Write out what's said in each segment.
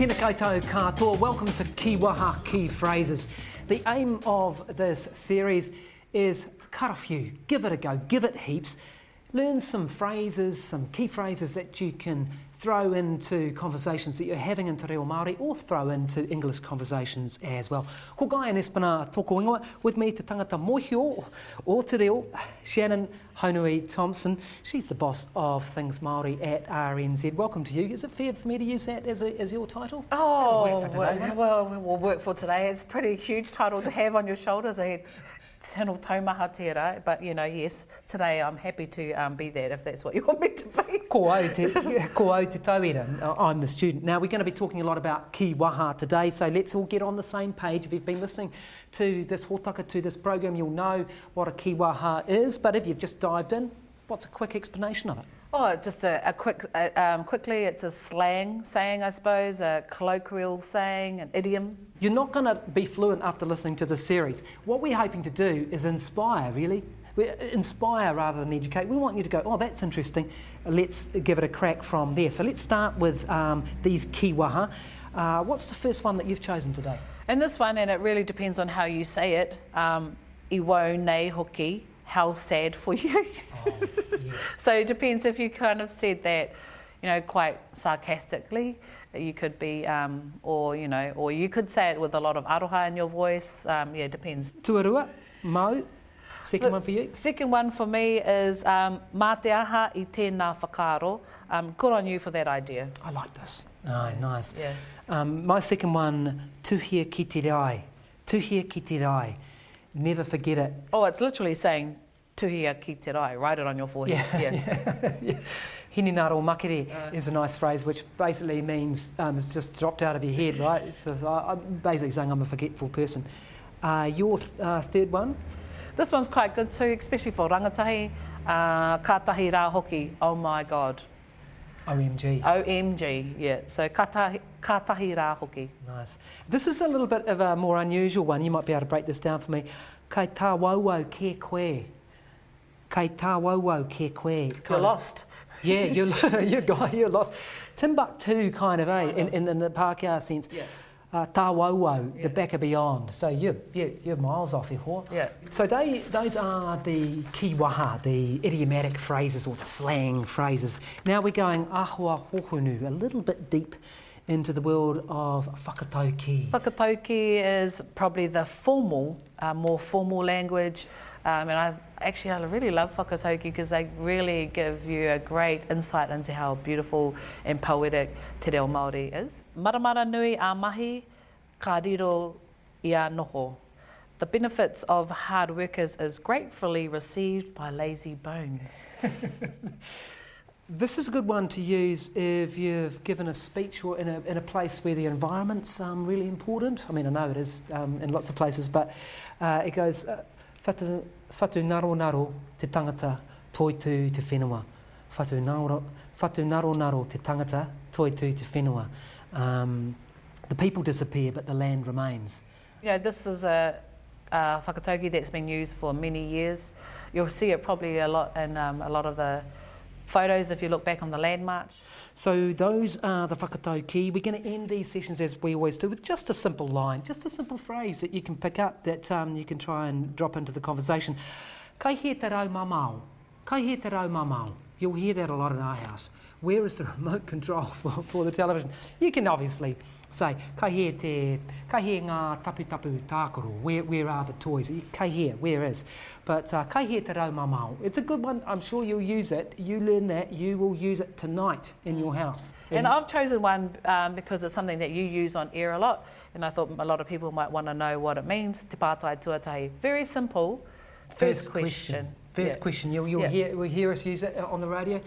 Tēnā koutou katoa. Welcome to Kiwaha Key Phrases. The aim of this series is cut a few, give it a go, give it heaps. Learn some phrases, some key phrases that you can throw into conversations that you're having in Te Reo Māori or throw into English conversations as well. Ko Guy and Espiner toko ingoa, with me te tangata mohio o Te Reo, Shannon Haunui Thompson. She's the boss of Things Māori at RNZ. Welcome to you. Is it fair for me to use that as, a, as your title? Oh, today, well, well, we'll work for today. It's a pretty huge title to have on your shoulders. I Tino taumaha but you know, yes, today I'm happy to um, be that if that's what you want me to be. Ko au te, ko au te tauira. Uh, I'm the student. Now, we're going to be talking a lot about ki waha today, so let's all get on the same page. If you've been listening to this hōtaka, to this program, you'll know what a ki waha is, but if you've just dived in, what's a quick explanation of it? Oh, just a, a quick, uh, um, quickly, it's a slang saying, I suppose, a colloquial saying, an idiom. You're not going to be fluent after listening to this series. What we're hoping to do is inspire, really. We inspire rather than educate. We want you to go, oh, that's interesting. Let's give it a crack from there. So let's start with um, these kiwaha. Uh, what's the first one that you've chosen today? And this one, and it really depends on how you say it, um, iwo nei hoki, how sad for you. Oh, yes. so it depends if you kind of said that, you know, quite sarcastically you could be, um, or you know, or you could say it with a lot of aroha in your voice. Um, yeah, it depends. Tuarua, Mau, second the one for you. Second one for me is um, mā te aha i tēnā whakaro. Um, good on you for that idea. I like this. Oh, nice. Yeah. Um, my second one, tuhia ki te rai. Tuhia ki te rai. Never forget it. Oh, it's literally saying tuhia ki te rai. Write it on your forehead. Yeah. yeah. yeah. Hini naro makere uh, is a nice phrase which basically means um, it's just dropped out of your head, right? So I'm basically saying I'm a forgetful person. Uh, your th- uh, third one? This one's quite good too, especially for rangatahi. Uh, katahi rā hoki, oh my god. OMG. OMG, yeah. So katahi, katahi rā hoki. Nice. This is a little bit of a more unusual one. You might be able to break this down for me. Kai tā wauau ke koe. Kai tā wauau ke koe. You're lost. Yeah, you're, you're, you're lost. Timbuktu, kind of, eh, in, in, in the Pākehā sense. Yeah. Uh, tā yeah. the back of beyond. So you're, you're, you're miles off your Yeah. So they, those are the kiwaha, the idiomatic phrases or the slang phrases. Now we're going ahua hohunu, a little bit deep into the world of whakatauki. Whakatauki is probably the formal, uh, more formal language. Um, and I actually I really love whakatauki because they really give you a great insight into how beautiful and poetic te reo Māori is. Maramara nui a mahi, ka riro i a noho. The benefits of hard workers is gratefully received by lazy bones. This is a good one to use if you've given a speech or in a, in a place where the environment's um, really important. I mean, I know it is um, in lots of places, but uh, it goes, uh, whatu, whatu naro naro te tangata toitū te whenua. Whatu naro, whatu naro naro te tangata toitū te whenua. Um, the people disappear, but the land remains. You know, this is a, a whakatauki that's been used for many years. You'll see it probably a lot in um, a lot of the photos if you look back on the land march. So those are the whakatauki. We're going to end these sessions as we always do with just a simple line, just a simple phrase that you can pick up that um, you can try and drop into the conversation. Kai he te rau mamau. Kai he te rau mamau. You'll hear that a lot in our house. where is the remote control for, for the television? You can obviously say, kai he te, kai he ngā tapu tapu tākoro, where, where are the toys? Kai he, where is? But uh, kai he te rau mamau. It's a good one. I'm sure you'll use it. You learn that, you will use it tonight in your house. And I've chosen one um, because it's something that you use on air a lot, and I thought a lot of people might want to know what it means. Te pātai tuatahi. Very simple. First, question. First Yeah. question. You'll, you'll Yeah. hear, we'll hear us use it on the radio.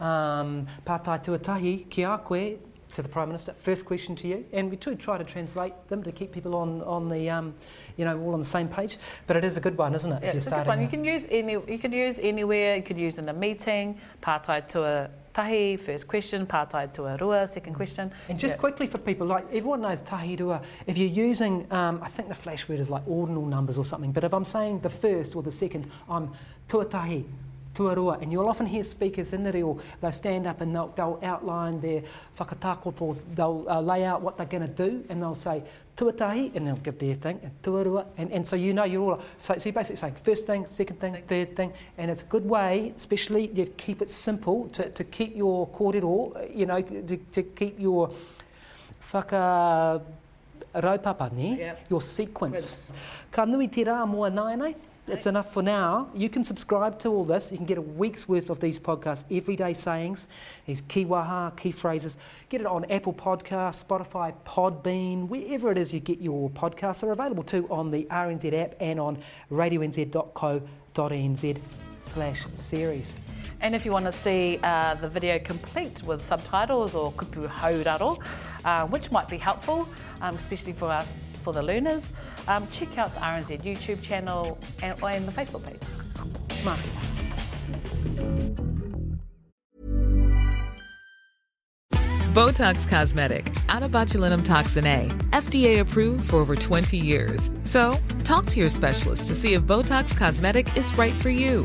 Um, pātai tuatahi, ki a koe, to the Prime Minister. First question to you. And we do try to translate them to keep people on, on the, um, you know, all on the same page. But it is a good one, isn't it? Yeah, if you're it's a good one. You can use any. You can use anywhere. You could use in a meeting. Pātai tua tahi. First question. Pātai tua rua. Second question. And just Yeah. quickly for people, like everyone knows tahirua, if you're using, um, I think the flash word is like ordinal numbers or something, but if I'm saying the first or the second, I'm tuatahi, tuarua, and you'll often hear speakers in the reo, they'll stand up and they'll, they'll outline their whakatakoto, they'll uh, lay out what they're going to do, and they'll say tuatahi, and they'll give their thing, and tuarua, and, and so you know you're all, so, so you're basically saying first thing, second thing, third thing, and it's a good way, especially you keep it simple, to, to keep your kōrero, you know, to, to keep your whaka raupapa, ne? Yep. Your sequence. Ka nui te rā mua nai nei. It's enough for now. You can subscribe to all this. You can get a week's worth of these podcasts, everyday sayings, these key waha, key phrases. Get it on Apple Podcasts, Spotify, Podbean, wherever it is you get your podcasts. Are available too on the RNZ app and on radionz.co.nz slash series. And if you want to see uh, the video complete with subtitles or kupu hauraro, uh, which might be helpful, um, especially for us for the learners, um, check out the RNZ YouTube channel and, and the Facebook page. Botox Cosmetic, out of botulinum toxin A, FDA approved for over 20 years. So, talk to your specialist to see if Botox Cosmetic is right for you.